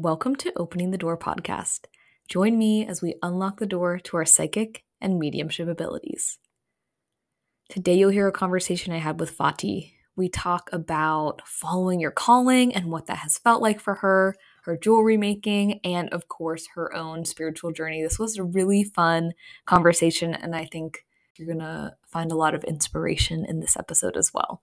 Welcome to Opening the Door podcast. Join me as we unlock the door to our psychic and mediumship abilities. Today, you'll hear a conversation I had with Fati. We talk about following your calling and what that has felt like for her, her jewelry making, and of course, her own spiritual journey. This was a really fun conversation, and I think you're going to find a lot of inspiration in this episode as well.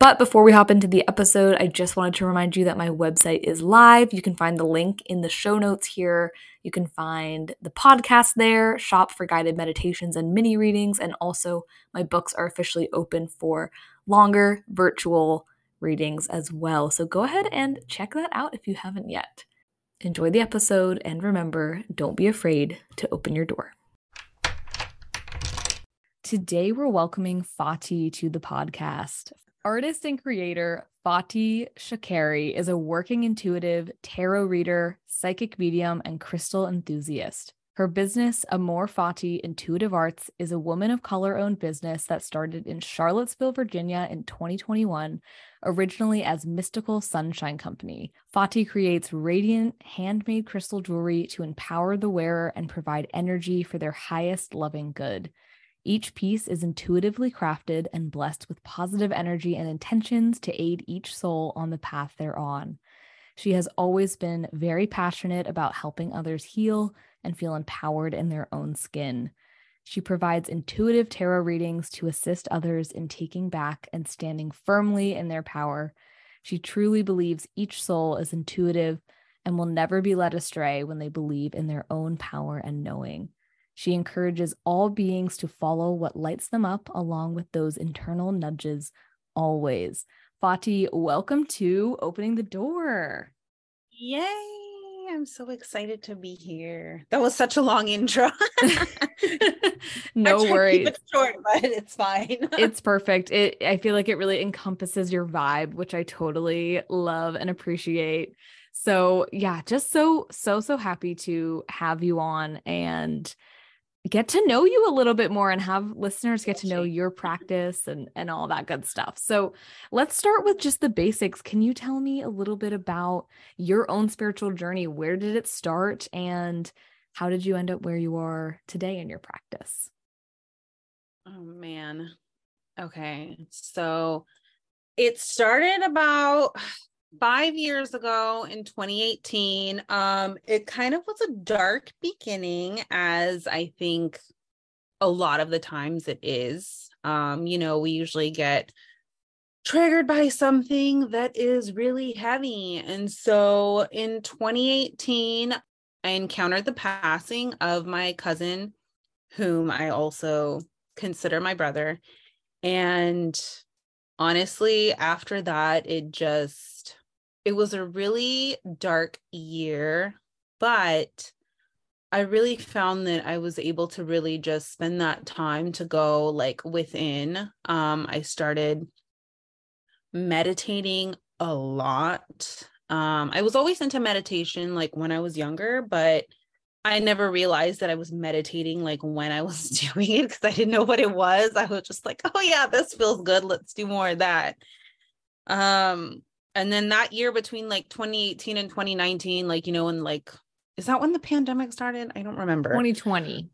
But before we hop into the episode, I just wanted to remind you that my website is live. You can find the link in the show notes here. You can find the podcast there, shop for guided meditations and mini readings, and also my books are officially open for longer virtual readings as well. So go ahead and check that out if you haven't yet. Enjoy the episode, and remember don't be afraid to open your door. Today, we're welcoming Fati to the podcast. Artist and creator Fati Shakeri is a working intuitive, tarot reader, psychic medium, and crystal enthusiast. Her business, Amor Fati Intuitive Arts, is a woman of color owned business that started in Charlottesville, Virginia in 2021, originally as Mystical Sunshine Company. Fati creates radiant, handmade crystal jewelry to empower the wearer and provide energy for their highest loving good. Each piece is intuitively crafted and blessed with positive energy and intentions to aid each soul on the path they're on. She has always been very passionate about helping others heal and feel empowered in their own skin. She provides intuitive tarot readings to assist others in taking back and standing firmly in their power. She truly believes each soul is intuitive and will never be led astray when they believe in their own power and knowing. She encourages all beings to follow what lights them up, along with those internal nudges, always. Fati, welcome to Opening the Door. Yay! I'm so excited to be here. That was such a long intro. no worries. It short, but it's fine. it's perfect. It I feel like it really encompasses your vibe, which I totally love and appreciate. So, yeah, just so so so happy to have you on and get to know you a little bit more and have listeners get to know your practice and and all that good stuff. So, let's start with just the basics. Can you tell me a little bit about your own spiritual journey? Where did it start and how did you end up where you are today in your practice? Oh man. Okay. So, it started about five years ago in 2018 um it kind of was a dark beginning as i think a lot of the times it is. Um you know we usually get triggered by something that is really heavy. And so in 2018 i encountered the passing of my cousin whom i also consider my brother. And honestly after that it just it was a really dark year, but I really found that I was able to really just spend that time to go like within. Um, I started meditating a lot. Um, I was always into meditation like when I was younger, but I never realized that I was meditating like when I was doing it because I didn't know what it was. I was just like, oh yeah, this feels good. Let's do more of that. Um, and then that year between like 2018 and 2019 like you know and like is that when the pandemic started? I don't remember. 2020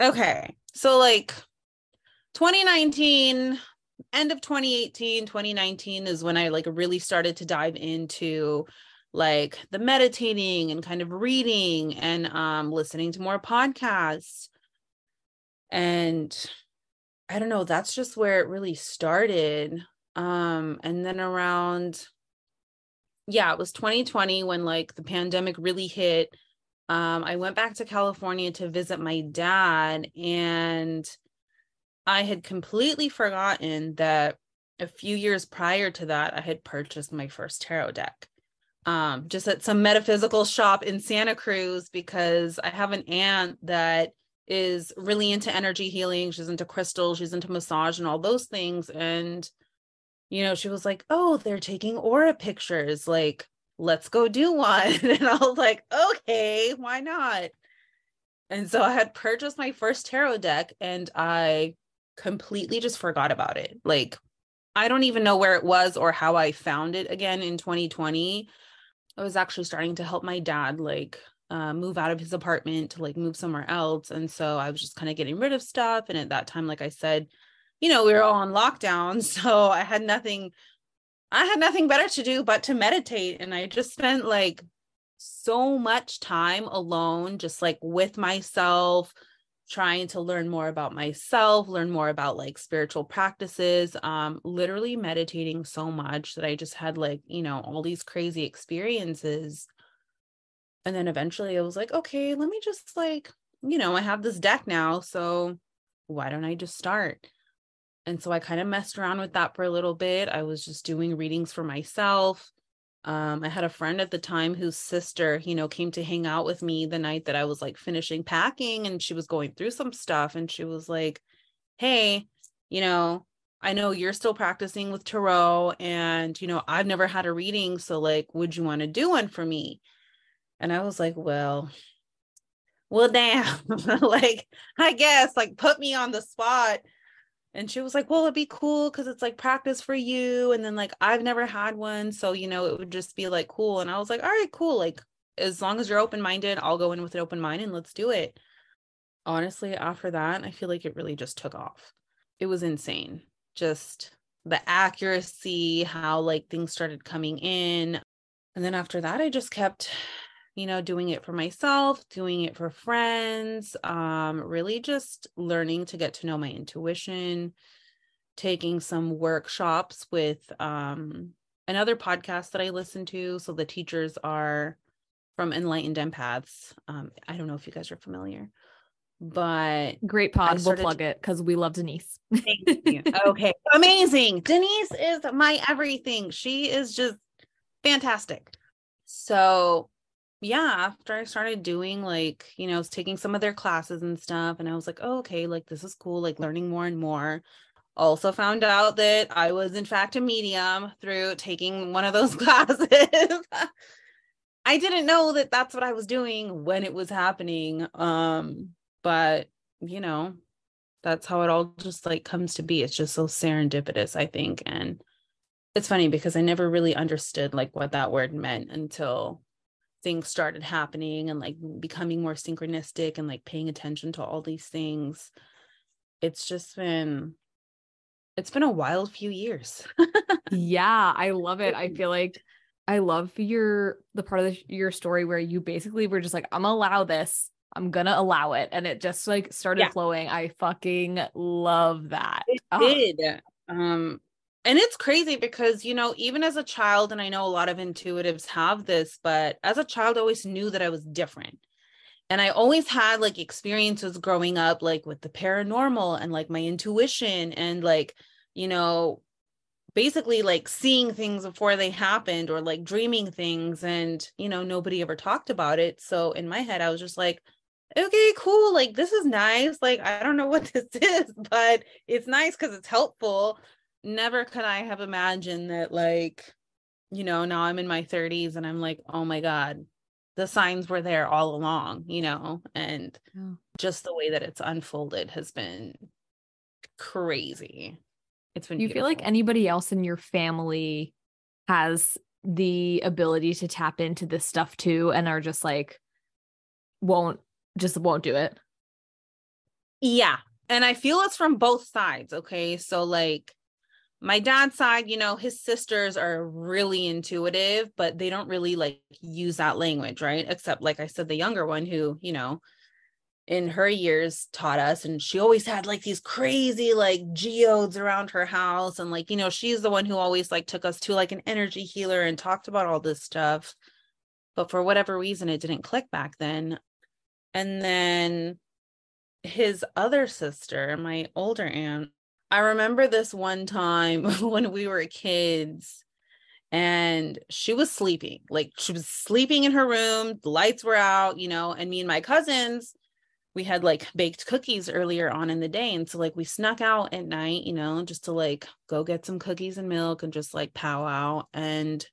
okay. So like 2019 end of 2018 2019 is when i like really started to dive into like the meditating and kind of reading and um listening to more podcasts. And i don't know that's just where it really started. Um and then around yeah, it was 2020 when like the pandemic really hit. Um, I went back to California to visit my dad, and I had completely forgotten that a few years prior to that, I had purchased my first tarot deck. Um, just at some metaphysical shop in Santa Cruz because I have an aunt that is really into energy healing. She's into crystals, she's into massage and all those things. And you know, she was like, Oh, they're taking aura pictures. Like, let's go do one. And I was like, Okay, why not? And so I had purchased my first tarot deck and I completely just forgot about it. Like, I don't even know where it was or how I found it again in 2020. I was actually starting to help my dad like uh, move out of his apartment to like move somewhere else. And so I was just kind of getting rid of stuff. And at that time, like I said, you know, we were all on lockdown. So I had nothing, I had nothing better to do but to meditate. And I just spent like so much time alone, just like with myself, trying to learn more about myself, learn more about like spiritual practices, um, literally meditating so much that I just had like, you know, all these crazy experiences. And then eventually I was like, okay, let me just like, you know, I have this deck now. So why don't I just start? And so I kind of messed around with that for a little bit. I was just doing readings for myself. Um, I had a friend at the time whose sister, you know, came to hang out with me the night that I was like finishing packing and she was going through some stuff. And she was like, Hey, you know, I know you're still practicing with tarot and, you know, I've never had a reading. So, like, would you want to do one for me? And I was like, Well, well, damn, like, I guess, like, put me on the spot and she was like well it'd be cool because it's like practice for you and then like i've never had one so you know it would just be like cool. And i was like all right cool like as long as you're open-minded i'll go in with an open mind and let's do it. Honestly after that i feel like it really just took off. It was insane. Just the accuracy how like things started coming in. And then after that i just kept you know doing it for myself doing it for friends um really just learning to get to know my intuition taking some workshops with um another podcast that i listen to. So the teachers are from enlightened empaths. Um i don't know if you guys are familiar but great pod we'll plug it because we love denise. Okay amazing. Denise is my everything. She is just fantastic. So yeah, after I started doing like, you know, was taking some of their classes and stuff, and I was like, oh, okay, like this is cool, like learning more and more. Also found out that I was in fact a medium through taking one of those classes. I didn't know that that's what I was doing when it was happening. Um, but you know, that's how it all just like comes to be. It's just so serendipitous, I think. And it's funny because I never really understood like what that word meant until things started happening and like becoming more synchronistic and like paying attention to all these things. It's just been it's been a wild few years. Yeah i love it. I feel like i love your the part of the, your story where you basically were just like i'm gonna allow this. I'm gonna allow it. And it just like started yeah. flowing. I fucking love that. It oh. did. Um and it's crazy because you know even as a child and i know a lot of intuitives have this but as a child i always knew that i was different. And i always had like experiences growing up like with the paranormal and like my intuition and like you know basically like seeing things before they happened or like dreaming things and you know nobody ever talked about it. So in my head i was just like okay cool like this is nice like i don't know what this is but it's nice because it's helpful never could I have imagined that, like, you know, now I'm in my 30s and I'm like, oh my God, the signs were there all along, you know, and just the way that it's unfolded has been crazy. It's been. you beautiful. feel like anybody else in your family has the ability to tap into this stuff too, and are just like, won't just won't do it? Yeah, and I feel it's from both sides. Okay, so like my dad's side, you know, his sisters are really intuitive, but they don't really like use that language, right? Except, like I said, the younger one who, you know, in her years taught us, and she always had like these crazy like geodes around her house. And like, you know, she's the one who always like took us to like an energy healer and talked about all this stuff. But for whatever reason, it didn't click back then. And then his other sister, my older aunt, I remember this one time when we were kids and she was sleeping. Like she was sleeping in her room, the lights were out, you know, and me and my cousins we had like baked cookies earlier on in the day and so like we snuck out at night, you know, just to like go get some cookies and milk and just like pow out and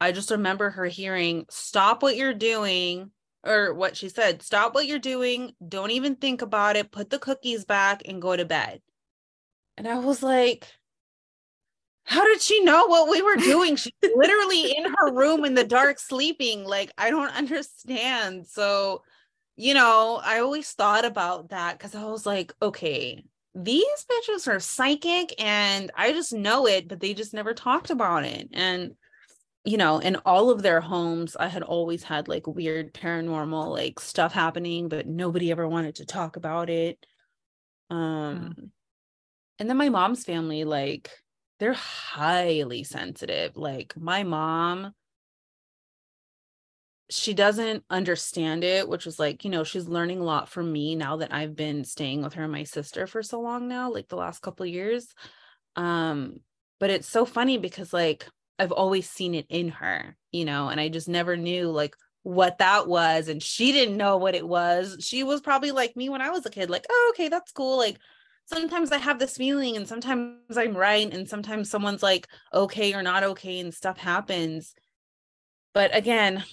I just remember her hearing stop what you're doing or what she said, stop what you're doing, don't even think about it, put the cookies back and go to bed. And I was like, how did she know what we were doing? She's literally in her room in the dark sleeping. Like, I don't understand. So, you know, I always thought about that because I was like, okay, these bitches are psychic and I just know it, but they just never talked about it. And, you know, in all of their homes, I had always had like weird paranormal like stuff happening, but nobody ever wanted to talk about it. Um, yeah. And then my mom's family, like, they're highly sensitive. Like, my mom, she doesn't understand it, which is like, you know, she's learning a lot from me now that I've been staying with her and my sister for so long now, like the last couple of years. Um, but it's so funny because like I've always seen it in her, you know, and I just never knew like what that was. And she didn't know what it was. She was probably like me when I was a kid, like, oh, okay, that's cool. Like sometimes I have this feeling and sometimes I'm right. And sometimes someone's like okay or not okay and stuff happens. But again,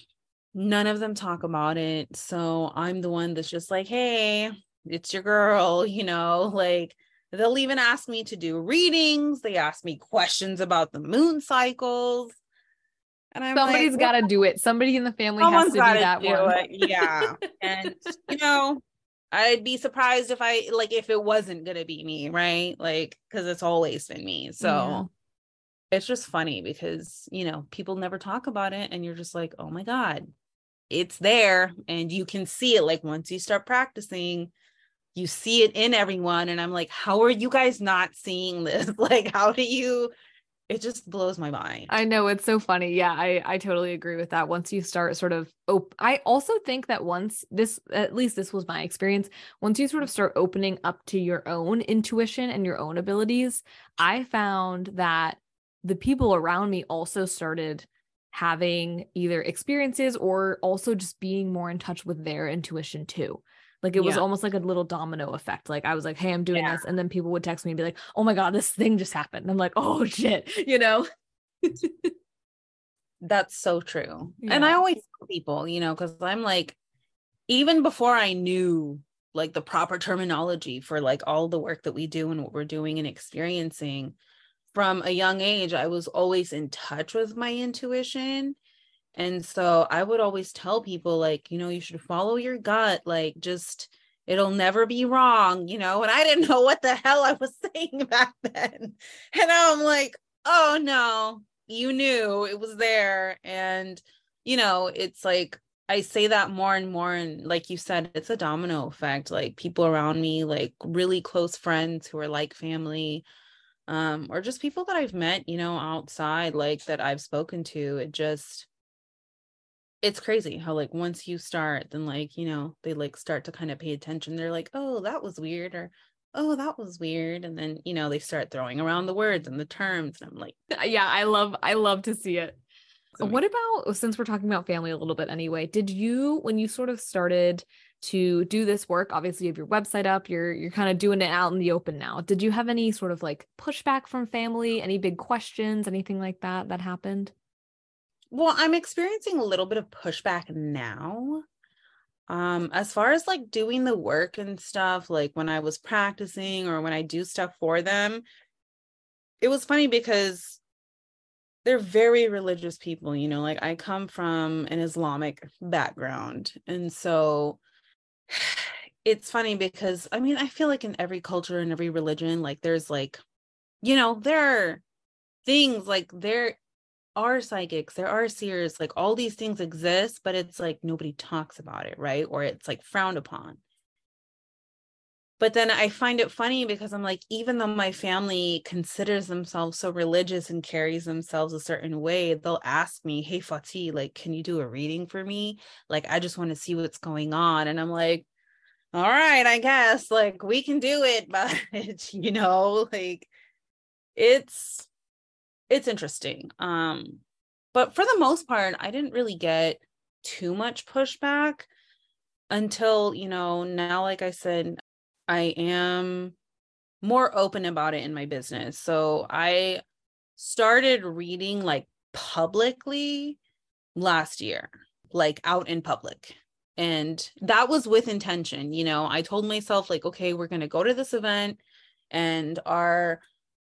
none of them talk about it. So I'm the one that's just like, hey, it's your girl, you know, like they'll even ask me to do readings. They ask me questions about the moon cycles. And I'm somebody's like, got to do it. Somebody in the family has to do that do one. It. Yeah. and you know, I'd be surprised if I like if it wasn't gonna be me, right? Like, because it's always been me. So yeah. it's just funny because you know, people never talk about it, and you're just like, oh my God, it's there and you can see it like once you start practicing you see it in everyone and i'm like how are you guys not seeing this like how do you it just blows my mind. I know it's so funny. Yeah i i totally agree with that. Once you start sort of op- i also think that once this at least this was my experience once you sort of start opening up to your own intuition and your own abilities i found that the people around me also started having either experiences or also just being more in touch with their intuition too. Like it was almost like a little domino effect. Like I was like, hey, I'm doing yeah. this. And then people would text me and be like, oh my God, this thing just happened. And I'm like, oh shit, you know? That's so true. Yeah. And I always tell people, you know, because I'm like, even before I knew like the proper terminology for like all the work that we do and what we're doing and experiencing, from a young age, I was always in touch with my intuition. And so I would always tell people, like, you know, you should follow your gut, like, just it'll never be wrong, you know. And I didn't know what the hell I was saying back then. And I'm like, oh no, you knew it was there. And, you know, it's like, I say that more and more. And like you said, it's a domino effect. Like people around me, like really close friends who are like family, um, or just people that I've met, you know, outside, like that I've spoken to. It just, it's crazy how, like, once you start, then, like, you know, they like start to kind of pay attention. They're like, oh, that was weird, or oh, that was weird. And then, you know, they start throwing around the words and the terms. And I'm like, yeah, I love, I love to see it. What about oh, since we're talking about family a little bit anyway? Did you, when you sort of started to do this work obviously you have your website up you're you're kind of doing it out in the open now did you have any sort of like pushback from family any big questions anything like that that happened well i'm experiencing a little bit of pushback now. Um as far as like doing the work and stuff like when i was practicing or when i do stuff for them it was funny because they're very religious people you know like i come from an islamic background. And so it's funny because I mean, I feel like in every culture and every religion, like there's like, you know, there are things like there are psychics, there are seers, like all these things exist, but it's like nobody talks about it, right? Or it's like frowned upon. But then I find it funny because I'm like, even though my family considers themselves so religious and carries themselves a certain way, they'll ask me, Hey, Fati, like, can you do a reading for me? Like, I just want to see what's going on. And I'm like, all right, I guess like we can do it, but you know, like it's it's interesting. Um, but for the most part, I didn't really get too much pushback until, you know, now, like I said, I am more open about it in my business. So I started reading like publicly last year, like out in public. And that was with intention. You know, I told myself, like, okay, we're going to go to this event and our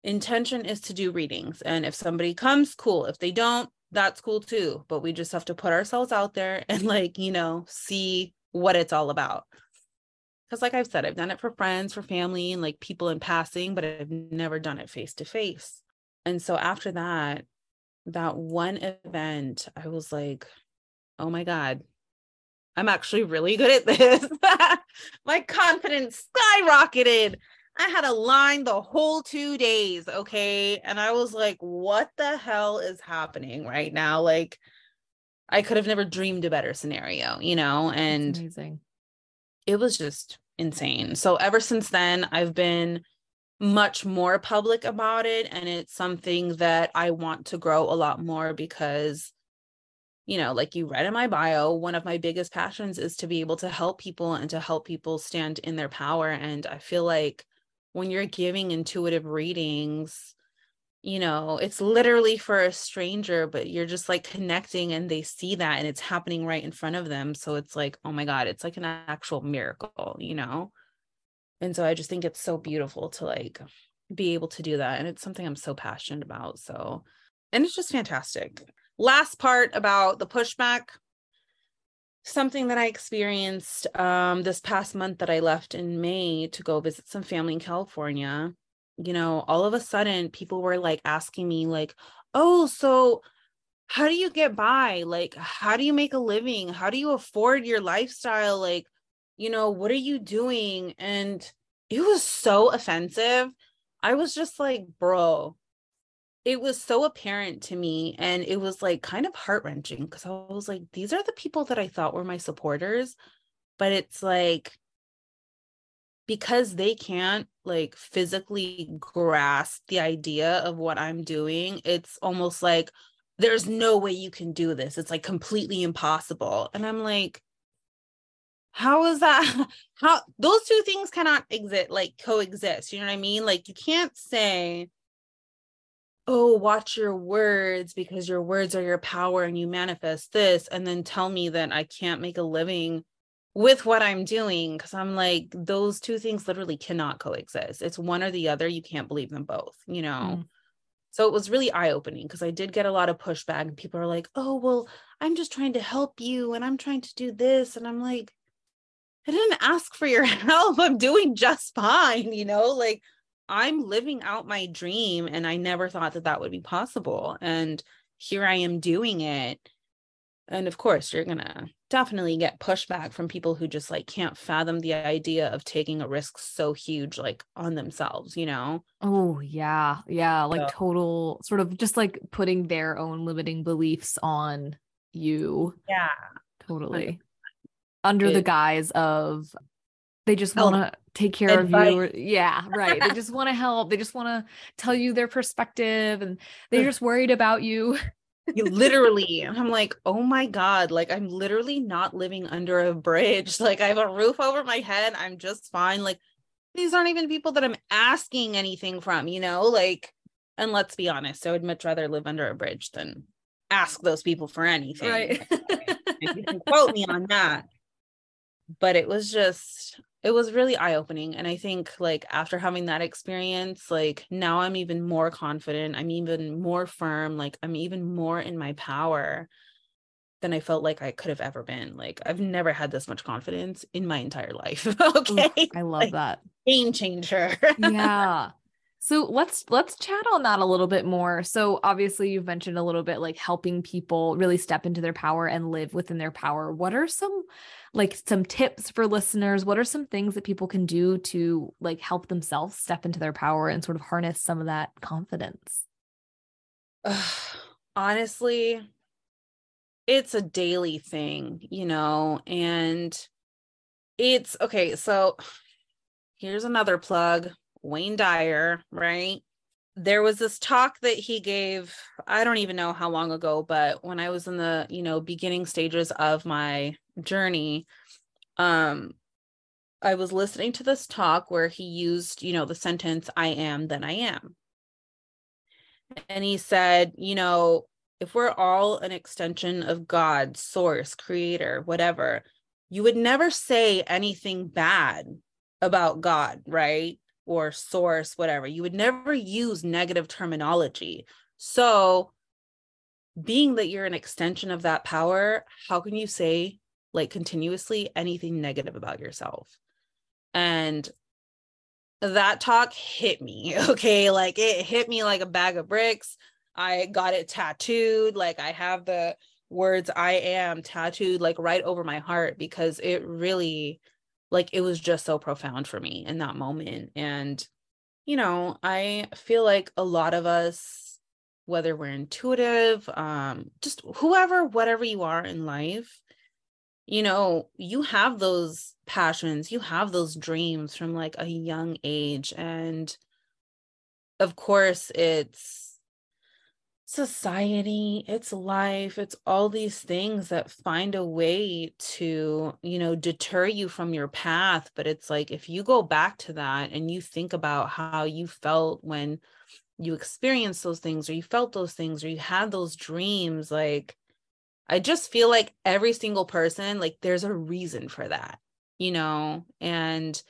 intention is to do readings. And if somebody comes, cool. If they don't, that's cool too. But we just have to put ourselves out there and, like, you know, see what it's all about. Because, like I've said, I've done it for friends, for family, and like people in passing, but I've never done it face to face. And so after that, that one event, I was like, oh my God, I'm actually really good at this. my confidence skyrocketed. I had a line the whole two days. Okay. And I was like, what the hell is happening right now? Like, I could have never dreamed a better scenario, you know? And amazing. It was just insane. So ever since then, I've been much more public about it. And it's something that I want to grow a lot more because you know, like you read in my bio, one of my biggest passions is to be able to help people and to help people stand in their power. And I feel like when you're giving intuitive readings, you know, it's literally for a stranger, but you're just like connecting and they see that and it's happening right in front of them. So it's like, oh my God, it's like an actual miracle, you know? And so I just think it's so beautiful to like be able to do that. And it's something I'm so passionate about. So, and it's just fantastic. Last part about the pushback something that I experienced um, this past month that I left in May to go visit some family in California. You know, all of a sudden people were like asking me, like, oh, so how do you get by? Like, how do you make a living? How do you afford your lifestyle? Like, you know, what are you doing? And it was so offensive. I was just like, bro, it was so apparent to me and it was like kind of heart-wrenching because I was like these are the people that I thought were my supporters but it's like because they can't like physically grasp the idea of what I'm doing it's almost like there's no way you can do this. It's like completely impossible. And I'm like how is that how those two things cannot exist like coexist you know what I mean? Like you can't say oh, watch your words because your words are your power and you manifest this, and then tell me that I can't make a living with what I'm doing. Cause I'm like, those two things literally cannot coexist. It's one or the other. You can't believe them both, you know? Mm. So it was really eye opening because I did get a lot of pushback. And people are like, oh, well, I'm just trying to help you and I'm trying to do this. And I'm like, I didn't ask for your help. I'm doing just fine, you know? Like, I'm living out my dream and I never thought that that would be possible. And here I am doing it. And of course, you're going to definitely get pushback from people who just like can't fathom the idea of taking a risk so huge, like on themselves, you know? Oh, yeah. Yeah. Like so. total sort of just like putting their own limiting beliefs on you. Yeah. Totally. Under it, the guise of they just want to take care advice. of you. Or, yeah, right. they just want to help. They just want to tell you their perspective and they're just worried about you. you literally, I'm like, oh my God, like I'm literally not living under a bridge. Like I have a roof over my head. I'm just fine. Like these aren't even people that I'm asking anything from, you know, like, and let's be honest, I would much rather live under a bridge than ask those people for anything. Right. you can quote me on that. But it was just, it was really eye opening. And I think like after having that experience, like now I'm even more confident. I'm even more firm. Like I'm even more in my power than I felt like I could have ever been. Like I've never had this much confidence in my entire life. okay. Ooh, I love like, that. Game changer. yeah. So let's let's chat on that a little bit more. So obviously you've mentioned a little bit like helping people really step into their power and live within their power. What are some like some tips for listeners? What are some things that people can do to like help themselves step into their power and sort of harness some of that confidence? honestly, it's a daily thing, you know, and it's okay, so here's another plug Wayne Dyer, right? There was this talk that he gave, I don't even know how long ago, but when I was in the, you know, beginning stages of my journey, um, I was listening to this talk where he used, you know, the sentence, I am, then I am. And he said, you know, if we're all an extension of God, source, creator, whatever, you would never say anything bad about God, right? Or source, whatever. You would never use negative terminology. So, being that you're an extension of that power, how can you say like continuously anything negative about yourself? And that talk hit me. Okay. Like it hit me like a bag of bricks. I got it tattooed. Like I have the words I am tattooed like right over my heart because it really, like, it was just so profound for me in that moment. And, you know, I feel like a lot of us, whether we're intuitive, um, just whoever, whatever you are in life, you know, you have those passions, you have those dreams from like a young age. And of course, it's society, it's life, it's all these things that find a way to, you know, deter you from your path. But it's like if you go back to that and you think about how you felt when you experienced those things or you felt those things or you had those dreams, like, I just feel like every single person, like there's a reason for that, you know? And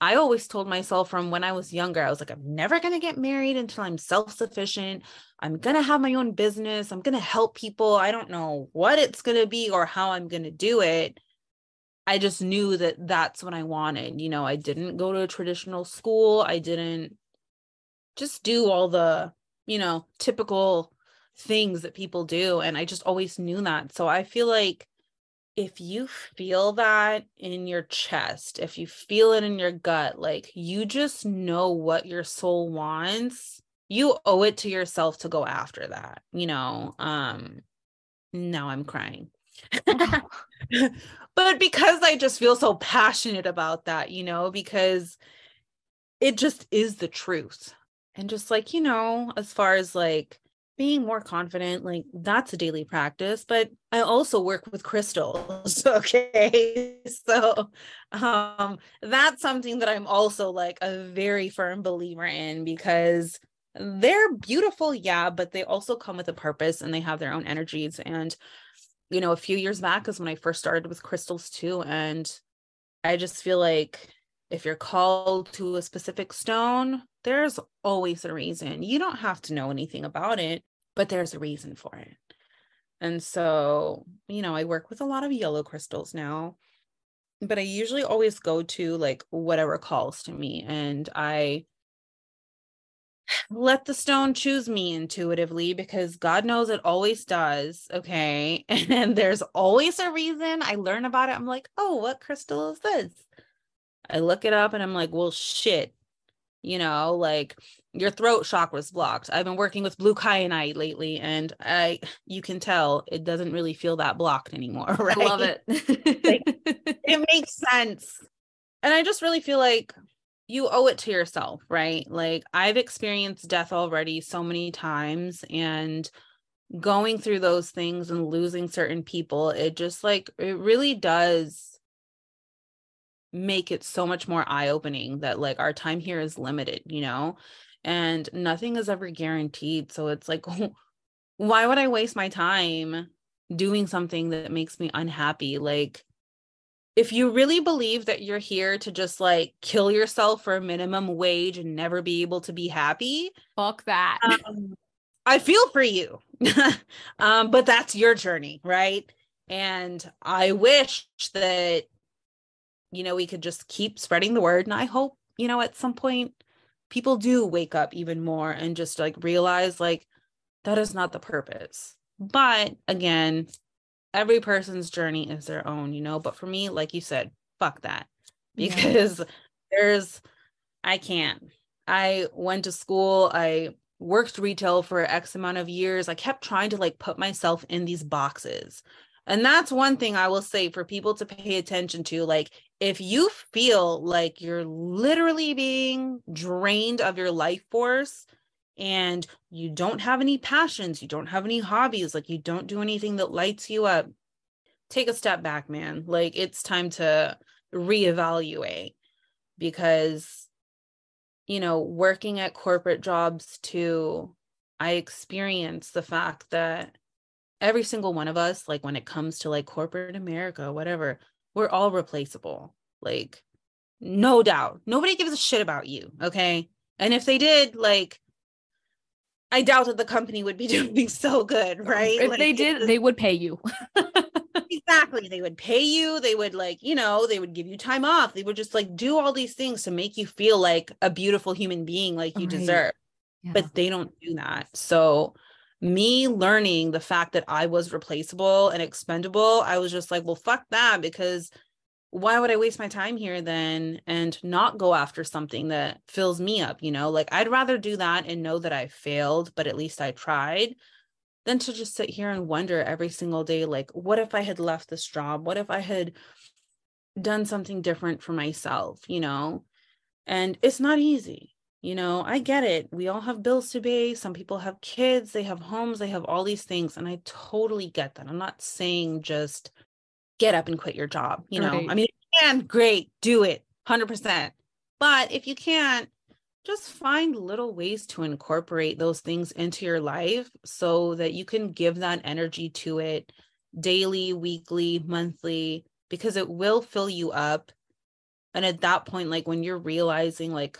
I always told myself from when I was younger, I was like, I'm never going to get married until I'm self sufficient. I'm going to have my own business. I'm going to help people. I don't know what it's going to be or how I'm going to do it. I just knew that that's what I wanted. You know, I didn't go to a traditional school. I didn't just do all the, you know, typical things that people do. And I just always knew that. So I feel like if you feel that in your chest, if you feel it in your gut, like you just know what your soul wants, you owe it to yourself to go after that, you know. Um now I'm crying. but because I just feel so passionate about that, you know, because it just is the truth. And just like, you know, as far as like being more confident like that's a daily practice but i also work with crystals okay? So um that's something that i'm also like a very firm believer in because they're beautiful yeah but they also come with a purpose and they have their own energies. And you know a few years back is when i first started with crystals too and i just feel like if you're called to a specific stone there's always a reason. You don't have to know anything about it but there's a reason for it. And so, you know, I work with a lot of yellow crystals now, but I usually always go to like whatever calls to me and I let the stone choose me intuitively because God knows it always does. Okay. And there's always a reason I learn about it. I'm like, oh, what crystal is this? I look it up and I'm like, well, shit. You know, like your throat chakra's blocked. I've been working with blue kyanite lately and I you can tell it doesn't really feel that blocked anymore, right? I love it. like, it makes sense. And I just really feel like you owe it to yourself, right? Like I've experienced death already so many times and going through those things and losing certain people, it just like it really does make it so much more eye-opening that like our time here is limited, you know? and nothing is ever guaranteed. So it's like, why would I waste my time doing something that makes me unhappy? Like, if you really believe that you're here to just like kill yourself for a minimum wage and never be able to be happy, fuck that. Um, I feel for you. um, but that's your journey, right? And I wish that, you know, we could just keep spreading the word. And I hope, you know, at some point people do wake up even more and just like realize like that is not the purpose. But again, every person's journey is their own, you know. But for me, like you said, fuck that. Because yeah. there's I can't. I went to school, I worked retail for X amount of years. I kept trying to like put myself in these boxes. And that's one thing I will say for people to pay attention to. Like, if you feel like you're literally being drained of your life force and you don't have any passions, you don't have any hobbies, like you don't do anything that lights you up, take a step back, man. Like, it's time to reevaluate because, you know, working at corporate jobs too, I experience the fact that every single one of us, like when it comes to like corporate America, whatever, we're all replaceable. Like no doubt. Nobody gives a shit about you. Okay. And if they did, like, I doubt that the company would be doing so good, right? If like, they did, they would pay you. exactly. They would pay you. They would, like, you know, they would give you time off. They would just like do all these things to make you feel like a beautiful human being, like you right. deserve. Yeah. But they don't do that. So, me learning the fact that I was replaceable and expendable, I was just like, well, fuck that because why would I waste my time here then and not go after something that fills me up? You know, like I'd rather do that and know that I failed, but at least I tried than to just sit here and wonder every single day, like, what if I had left this job? What if I had done something different for myself? You know, and it's not easy. You know, I get it. We all have bills to pay. Some people have kids, they have homes, they have all these things. And I totally get that. I'm not saying just get up and quit your job. You know, right. I mean, you can, great, do it 100%. But if you can't, just find little ways to incorporate those things into your life so that you can give that energy to it daily, weekly, monthly, because it will fill you up. And at that point, like when you're realizing, like,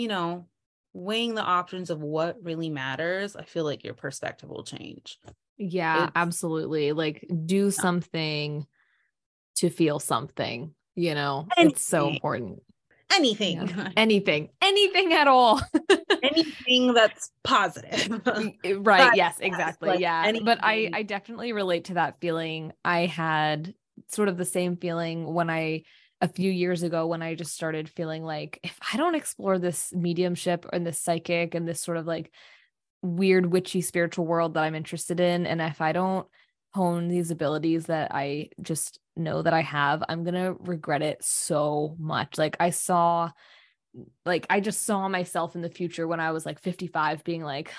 you know, weighing the options of what really matters, I feel like your perspective will change. Yeah, it's, absolutely. Like, do yeah. something to feel something, you know, anything. it's so important. Anything, yeah. anything, anything at all. anything that's positive. right. But, yes, exactly. Like yeah. Anything. But I, I definitely relate to that feeling. I had sort of the same feeling when I, a few years ago when I just started feeling like if I don't explore this mediumship and this psychic and this sort of like weird witchy spiritual world that I'm interested in and if I don't hone these abilities that I just know that I have, I'm going to regret it so much. Like I saw like I just saw myself in the future when I was like 55 being like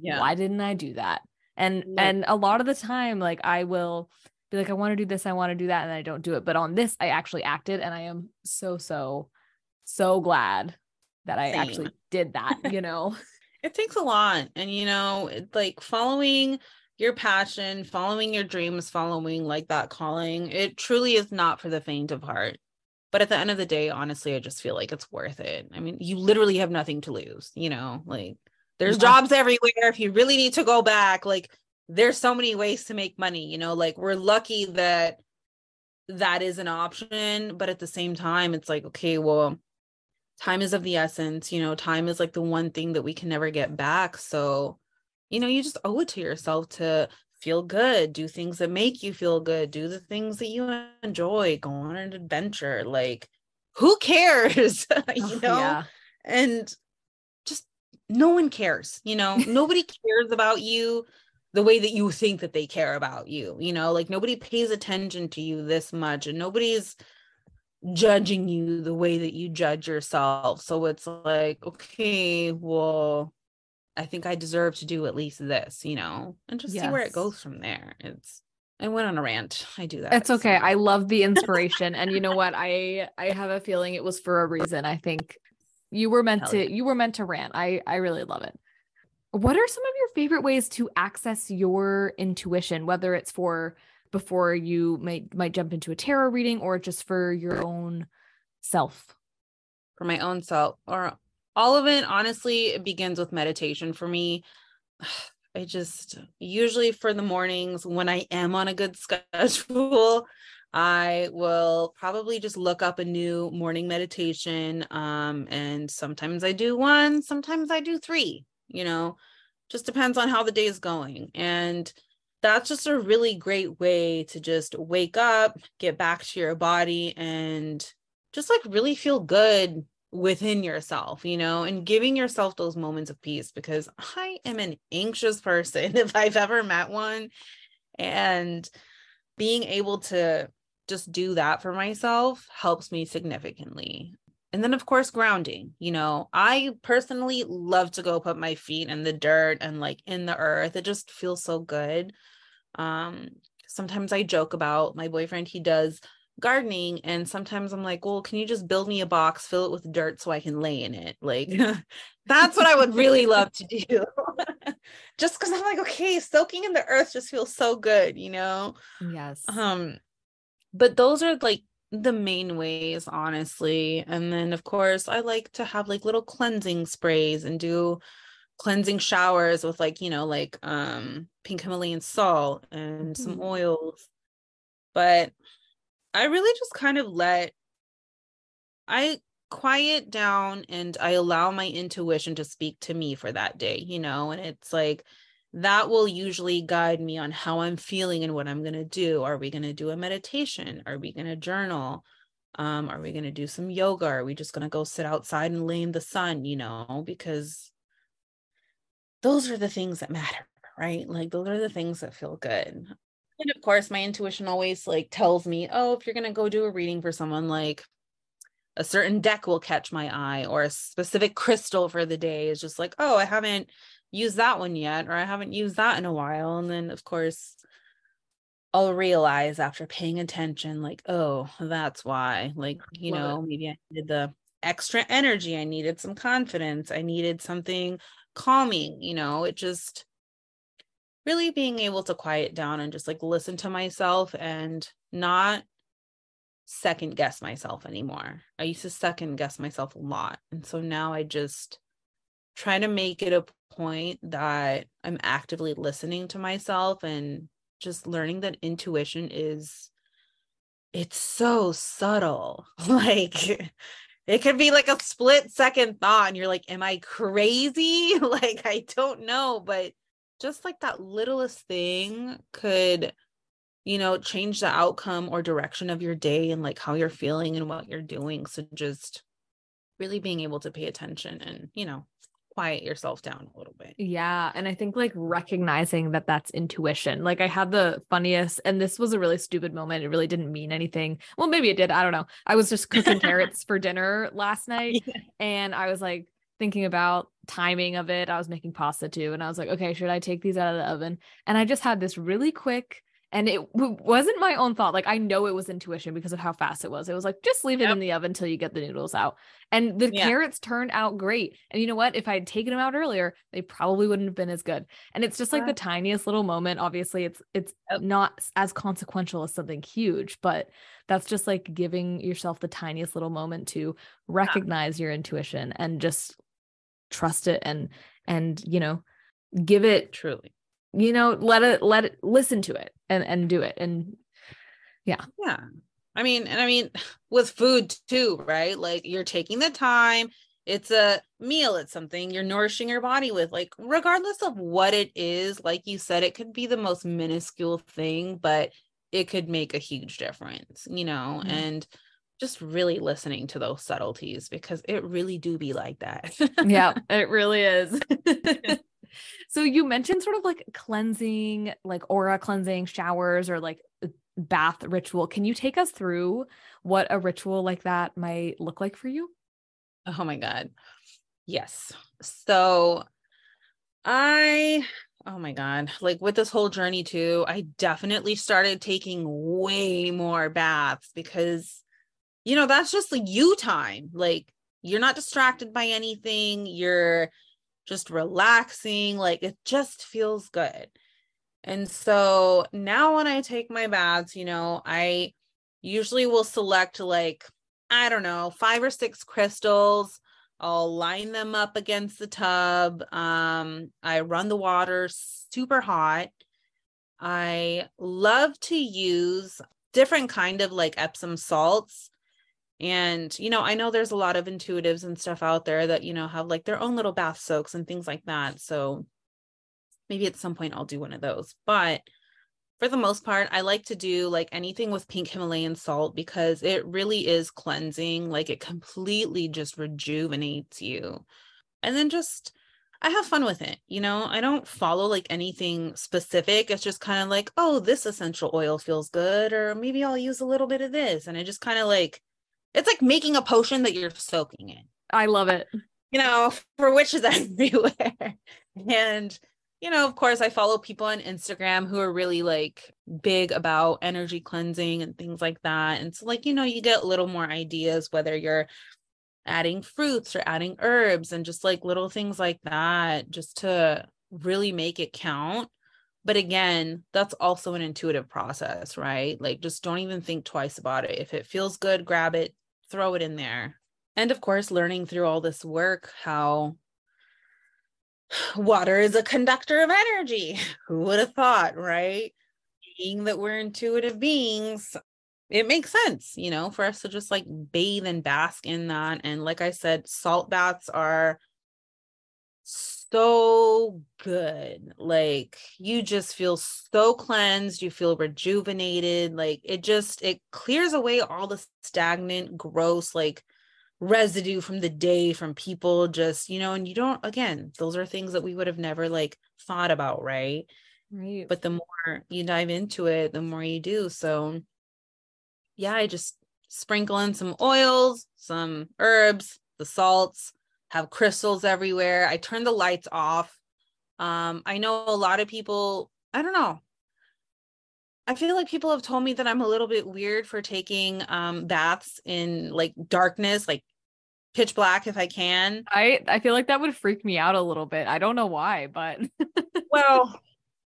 yeah. why didn't I do that? And yeah. and a lot of the time like I will be like I want to do this, I want to do that and I don't do it. But on this I actually acted and I am so so so glad that I Same. actually did that, you know. it takes a lot and you know, like following your passion, following your dreams, following like that calling, it truly is not for the faint of heart. But at the end of the day, honestly, I just feel like it's worth it. I mean, you literally have nothing to lose, you know, like there's jobs everywhere. If you really need to go back, like there's so many ways to make money, you know, like we're lucky that that is an option. But at the same time, it's like, okay, well, time is of the essence, you know, time is like the one thing that we can never get back. So, you know, you just owe it to yourself to feel good, do things that make you feel good, do the things that you enjoy, go on an adventure. Like, who cares? Oh, you oh, know? Yeah. And just no one cares, you know, nobody cares about you the way that you think that they care about you, you know, like nobody pays attention to you this much and nobody's judging you the way that you judge yourself. So it's like, okay, well, I think I deserve to do at least this, you know, and just yes. see where it goes from there. It's I went on a rant. I do that. It's okay. So. I love the inspiration. and you know what? I I have a feeling it was for a reason. I think you were meant Hell to yeah. you were meant to rant. I I really love it. What are some of your favorite ways to access your intuition, whether it's for before you might might jump into a tarot reading or just for your own self? For my own self or all of it honestly it begins with meditation for me i just usually for the mornings when i am on a good schedule i will probably just look up a new morning meditation um, and sometimes i do one sometimes i do three you know just depends on how the day is going and that's just a really great way to just wake up get back to your body and just like really feel good within yourself, you know, and giving yourself those moments of peace because I am an anxious person if I've ever met one. And being able to just do that for myself helps me significantly. And then, of course, grounding. You know, I personally love to go put my feet in the dirt and like in the earth. It just feels so good. Um, sometimes I joke about my boyfriend, he does gardening and sometimes i'm like well can you just build me a box fill it with dirt so i can lay in it like that's what i would really love to do just because i'm like okay soaking in the earth just feels so good you know yes um but those are like the main ways, honestly. And then, of course, I like to have like little cleansing sprays and do cleansing showers with like, you know, like um pink Himalayan salt and mm-hmm. some oils. But I really just kind of let I quiet down and I allow my intuition to speak to me for that day, you know, and it's like that will usually guide me on how I'm feeling and what I'm going to do. Are we going to do a meditation? Are we going to journal? Um, are we going to do some yoga? Are we just going to go sit outside and lay in the sun, you know, because those are the things that matter, right? Like those are the things that feel good. And of course, my intuition always like tells me, oh, if you're going to go do a reading for someone, like a certain deck will catch my eye or a specific crystal for the day is just like, oh, I haven't used that one yet, or I haven't used that in a while. And then, of course, I'll realize after paying attention, like, oh, that's why. Like, you Love know, it. maybe I needed the extra energy. I needed some confidence. I needed something calming, you know, it just really being able to quiet down and just like listen to myself and not second guess myself anymore. I used to second guess myself a lot. And so now I just try to make it a point that I'm actively listening to myself and just learning that intuition is it's so subtle. Like it could be like a split second thought and you're like am I crazy? like I don't know, but just like that littlest thing could you know, change the outcome or direction of your day and like how you're feeling and what you're doing. So just really being able to pay attention and, you know, quiet yourself down a little bit. Yeah. And I think like recognizing that that's intuition. Like I had the funniest, and this was a really stupid moment. It really didn't mean anything. Well, maybe it did. I don't know. I was just cooking carrots for dinner last night yeah. and I was like, thinking about timing of it. I was making pasta too. And I was like, okay, should I take these out of the oven? And I just had this really quick and it w- wasn't my own thought like i know it was intuition because of how fast it was it was like just leave it yep. in the oven until you get the noodles out and the yeah. carrots turned out great and you know what if i had taken them out earlier they probably wouldn't have been as good and it's just like yeah. the tiniest little moment obviously it's it's yep. not as consequential as something huge but that's just like giving yourself the tiniest little moment to recognize yeah. your intuition and just trust it and and you know give it truly you know let it let it listen to it and and do it. And yeah. Yeah. I mean and i mean with food too right? Like you're taking the time. It's a meal. It's something you're nourishing your body with. Like regardless of what it is like you said it could be the most minuscule thing but it could make a huge difference you know? Mm-hmm. and just really listening to those subtleties because it really do be like that. Yeah. It really is so you mentioned sort of like cleansing, like aura cleansing, showers, or like uh, bath ritual. Can you take us through what a ritual like that might look like for you? Oh my God. Yes. So I, oh my God, like with this whole journey too, I definitely started taking way more baths because, you know, that's just like you time. Like you're not distracted by anything. You're, just relaxing. Like it just feels good. And so now when I take my baths, you know, I usually will select like, I don't know, five or six crystals. I'll line them up against the tub. Um, I run the water super hot. I love to use different kind of like Epsom salts and, you know, I know there's a lot of intuitives and stuff out there that, you know, have like their own little bath soaks and things like that. So maybe at some point I'll do one of those. But for the most part, I like to do like anything with pink Himalayan salt because it really is cleansing. Like it completely just rejuvenates you. And then just, I have fun with it. You know, I don't follow like anything specific. It's just kind of like, oh, this essential oil feels good. Or maybe I'll use a little bit of this. And I just kind of like, it's like making a potion that you're soaking in. I love it. You know, for witches everywhere. and, you know, of course, I follow people on Instagram who are really like big about energy cleansing and things like that. And so, like, you know, you get a little more ideas whether you're adding fruits or adding herbs and just like little things like that, just to really make it count. But again, that's also an intuitive process, right? Like just don't even think twice about it. If it feels good, grab it, throw it in there. And of course, learning through all this work how water is a conductor of energy. Who would have thought, right? Being that we're intuitive beings, it makes sense, you know, for us to just like bathe and bask in that. And like I said, salt baths are good. Like you just feel so cleansed, you feel rejuvenated. Like it just it clears away all the stagnant, gross like residue from the day from people just, you know, and you don't again, those are things that we would have never like thought about, right? Right. But the more you dive into it, the more you do. So yeah, I just sprinkle in some oils, some herbs, the salts, have crystals everywhere. I turn the lights off. Um, I know a lot of people, I don't know. I feel like people have told me that I'm a little bit weird for taking um baths in like darkness, like pitch black if I can. I I feel like that would freak me out a little bit. I don't know why, but well,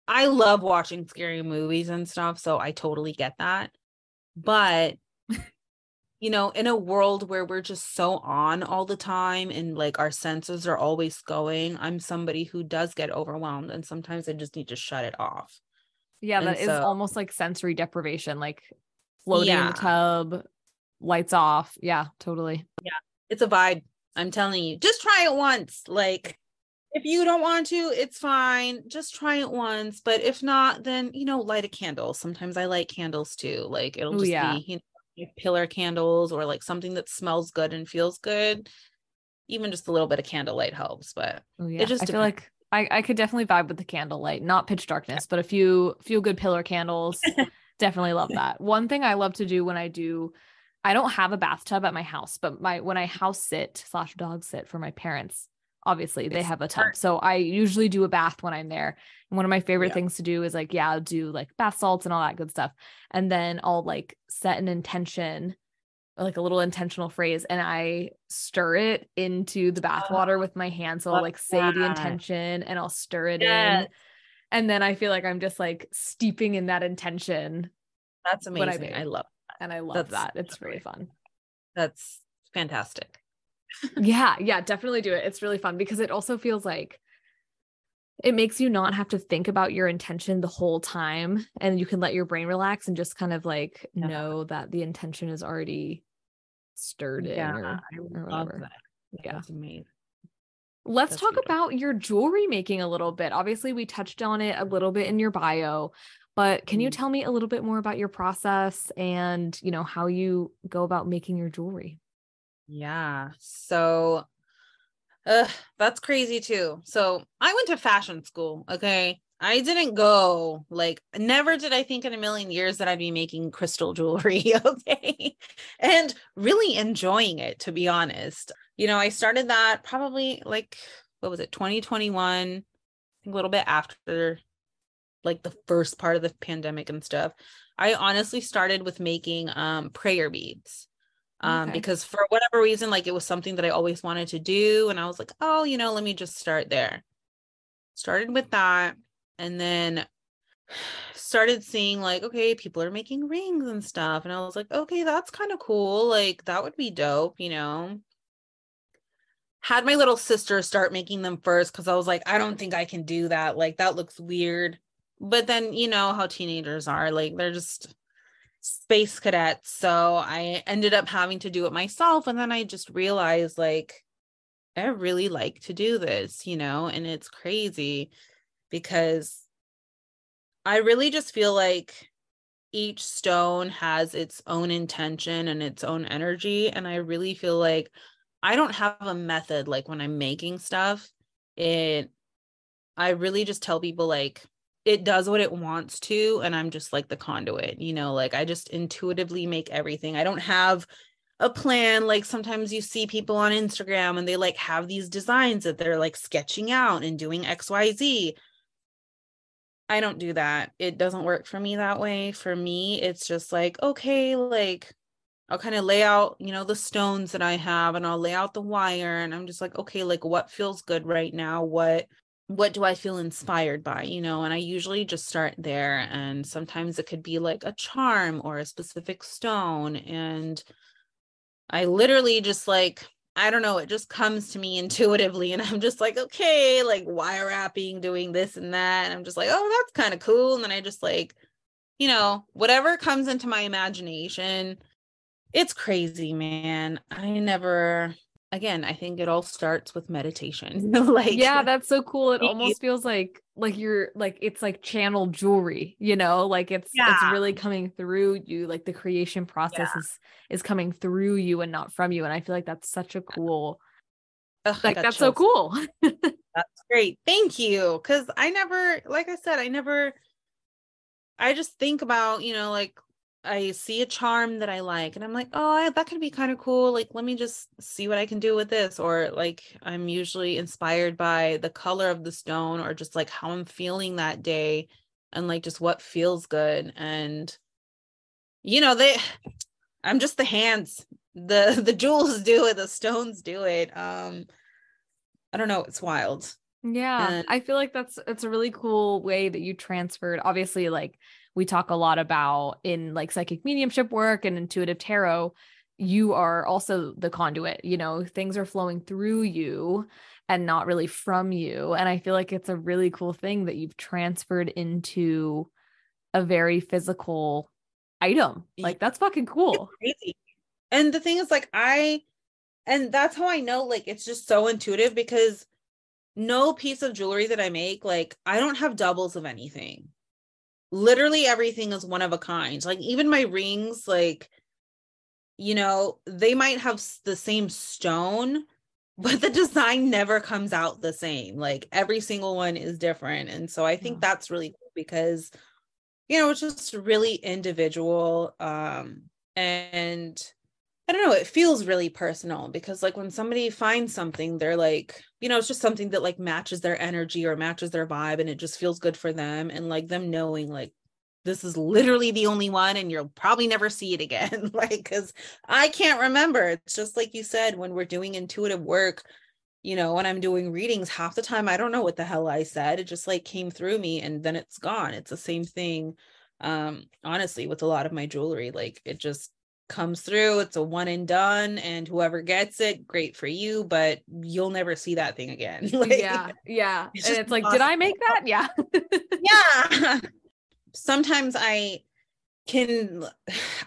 I love watching scary movies and stuff, so I totally get that. But you know, in a world where we're just so on all the time and like our senses are always going, I'm somebody who does get overwhelmed and sometimes I just need to shut it off. Yeah, that and is so, almost like sensory deprivation, like floating yeah. in the tub, lights off. Yeah, totally. Yeah, it's a vibe. I'm telling you, just try it once. Like, if you don't want to, it's fine. Just try it once. But if not, then you know, light a candle. Sometimes I light candles too. Like it'll just Ooh, yeah. be you know, pillar candles or like something that smells good and feels good. Even just a little bit of candlelight helps, but oh, yeah. it just I depends. feel like I, I could definitely vibe with the candlelight, not pitch darkness, but a few few good pillar candles. definitely love that. One thing I love to do when I do I don't have a bathtub at my house, but my when I house sit slash dog sit for my parents, obviously they have a tub. So I usually do a bath when I'm there. And one of my favorite yeah. things to do is like, yeah, I'll do like bath salts and all that good stuff. And then I'll like set an intention, like a little intentional phrase, and I stir it into the ah, bath water with my hands. So I'll like say that. the intention and I'll stir it yes. in. And then I feel like I'm just like steeping in that intention. That's amazing. I, I love that. And I love That's, that. It's really fun. That's fantastic yeah, yeah, definitely do it. It's really fun because it also feels like it makes you not have to think about your intention the whole time and you can let your brain relax and just kind of like yeah. know that the intention is already stirred yeah, in or, or whatever. That. Yeah. That's amazing. Let's That's talk beautiful. about your jewelry making a little bit. Obviously, we touched on it a little bit in your bio, but can you mm-hmm. tell me a little bit more about your process and, you know, how you go about making your jewelry? Yeah. So uh, that's crazy too. So I went to fashion school. Okay. I didn't go like never did I think in a million years that I'd be making crystal jewelry. Okay. and really enjoying it, to be honest. You know, I started that probably like, what was it, 2021, I think a little bit after like the first part of the pandemic and stuff. I honestly started with making um prayer beads um, okay. because for whatever reason, like it was something that I always wanted to do. And I was like, oh, you know, let me just start there. Started with that. And then started seeing like, okay, people are making rings and stuff. And I was like, okay, that's kind of cool. Like that would be dope, you know. Had my little sister start making them first because I was like, I don't think I can do that. Like that looks weird. But then you know how teenagers are, like they're just space cadets. So I ended up having to do it myself. And then I just realized like, I really like to do this, you know, and it's crazy because I really just feel like each stone has its own intention and its own energy. And I really feel like I don't have a method like when I'm making stuff. It, I really just tell people like, it does what it wants to and i'm just like the conduit you know like i just intuitively make everything. I don't have a plan like sometimes you see people on instagram and they like have these designs that they're like sketching out and doing xyz i don't do that. It doesn't work for me that way. For me it's just like okay like I'll kind of lay out, you know, the stones that I have and I'll lay out the wire and I'm just like, okay, like what feels good right now? What what do I feel inspired by, you know? And I usually just start there. And sometimes it could be like a charm or a specific stone. And I literally just like, I don't know, it just comes to me intuitively. And I'm just like, okay, like wire wrapping, doing this and that. And I'm just like, oh, that's kind of cool. And then I just like, you know, whatever comes into my imagination, it's crazy, man. I never, again i think it all starts with meditation like yeah that's so cool it almost feels like like you're like it's like channel jewelry you know like it's yeah. it's really coming through you like the creation process yeah. is is coming through you and not from you and i feel like that's such a cool Ugh, like that's chills. so cool that's great thank you because i never like i said i never i just think about you know like I see a charm that I like and I'm like, oh, that could be kind of cool. Like, let me just see what I can do with this. Or like, I'm usually inspired by the color of the stone or just like how I'm feeling that day and like just what feels good. And, you know, they, I'm just the hands. The the jewels do it, the stones do it. Um, I don't know, it's wild. Yeah, and- I feel like that's it's a really cool way that you transferred. Obviously, like we talk a lot about in like psychic mediumship work and intuitive tarot you are also the conduit you know things are flowing through you and not really from you. And i feel like it's a really cool thing that you've transferred into a very physical item. Like that's fucking cool. Crazy. And the thing is like i and that's how i know like it's just so intuitive because no piece of jewelry that i make like i don't have doubles of anything literally everything is one of a kind. Like even my rings like you know they might have the same stone but the design never comes out the same. Like every single one is different. And so i think yeah. that's really cool because you know it's just really individual um and I don't know, it feels really personal because like when somebody finds something, they're like, you know, it's just something that like matches their energy or matches their vibe and it just feels good for them. And like them knowing like this is literally the only one and you'll probably never see it again. like, because I can't remember. It's just like you said, when we're doing intuitive work, you know, when I'm doing readings, half the time I don't know what the hell I said. It just like came through me and then it's gone. It's the same thing. Um, honestly, with a lot of my jewelry, like it just comes through it's a one and done and whoever gets it great for you but you'll never see that thing again. Like, yeah yeah it's and it's like awesome. did i make that? Yeah. Yeah. Sometimes i can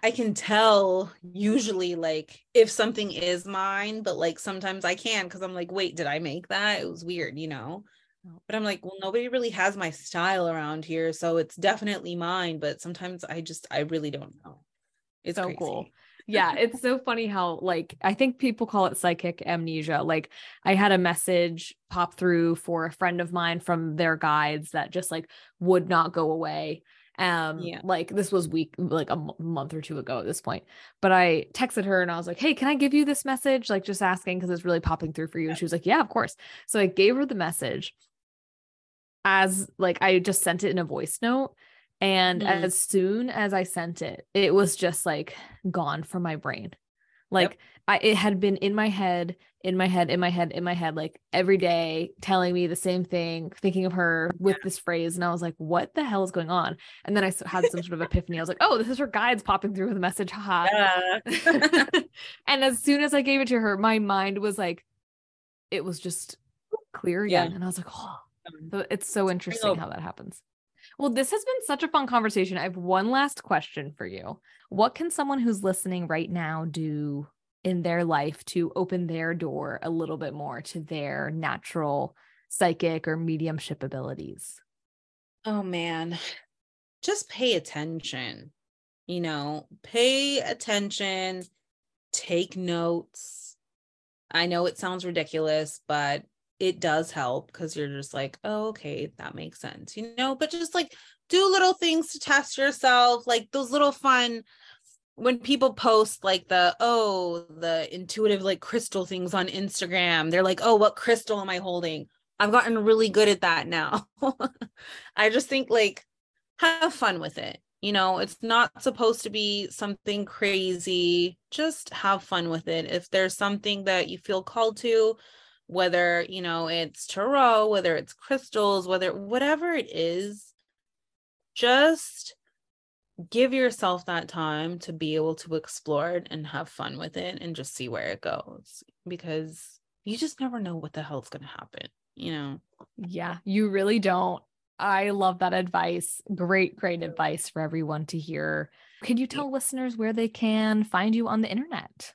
i can tell usually like if something is mine but like sometimes i can because i'm like wait did i make that? It was weird you know? But i'm like well nobody really has my style around here so it's definitely mine but sometimes i just i really don't know it's so crazy. cool. yeah, it's so funny how like I think people call it psychic amnesia. Like I had a message pop through for a friend of mine from their guides that just like would not go away. Um yeah. like this was week like a m- month or two ago at this point. But I texted her and I was like, "Hey, can I give you this message?" like just asking cuz it's really popping through for you. And she was like, "Yeah, of course." So I gave her the message as like I just sent it in a voice note and mm. as soon as I sent it, it was just like gone from my brain. Like yep. I, it had been in my head, in my head, in my head, in my head, like every day telling me the same thing, thinking of her with this phrase. And I was like, what the hell is going on? And then I had some sort of epiphany. I was like, oh, this is her guides popping through with a message. Haha. Yeah. and as soon as I gave it to her, my mind was like, it was just clear again. Yeah. And I was like, oh, so it's so interesting how that happens. Well, this has been such a fun conversation. I have one last question for you. What can someone who's listening right now do in their life to open their door a little bit more to their natural psychic or mediumship abilities? Oh man, just pay attention. You know, pay attention, take notes. I know it sounds ridiculous, but it does help because you're just like, oh, okay, that makes sense, you know, but just like do little things to test yourself, like those little fun when people post like the oh the intuitive like crystal things on Instagram, they're like, oh, what crystal am I holding? I've gotten really good at that now. I just think like have fun with it. You know, it's not supposed to be something crazy. Just have fun with it. If there's something that you feel called to, whether, you know, it's tarot, whether it's crystals, whether whatever it is, just give yourself that time to be able to explore it and have fun with it and just see where it goes because you just never know what the hell's going to happen, you know? Yeah, you really don't. I love that advice. Great, great advice for everyone to hear. Could you tell listeners where they can find you on the internet?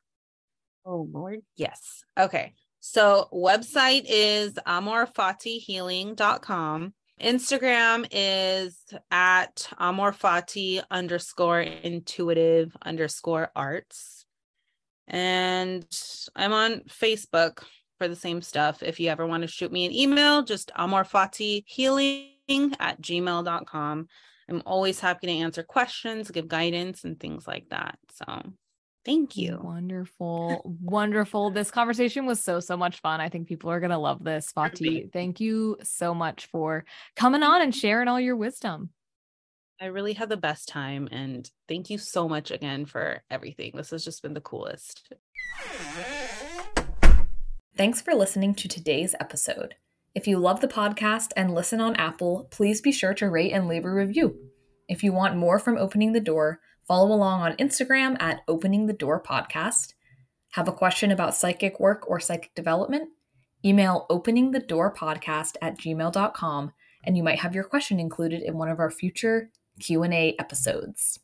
Oh, Lord. Yes. Okay. So, website is amorfatihealing.com. Instagram is at amorfati underscore intuitive underscore arts. And I'm on Facebook for the same stuff. If you ever want to shoot me an email, just amorfatihealing at gmail.com. I'm always happy to answer questions, give guidance, and things like that. So thank you. Wonderful. Wonderful. This conversation was so, so much fun. I think people are going to love this. Fati, thank you so much for coming on and sharing all your wisdom. I really had the best time. And thank you so much again for everything. This has just been the coolest. Thanks for listening to today's episode. If you love the podcast and listen on Apple, please be sure to rate and leave a review. If you want more from Opening the Door, follow along on Instagram at Opening the Door Podcast. Have a question about psychic work or psychic development? Email openingthedoorpodcast at gmail.com and you might have your question included in one of our future Q&A episodes.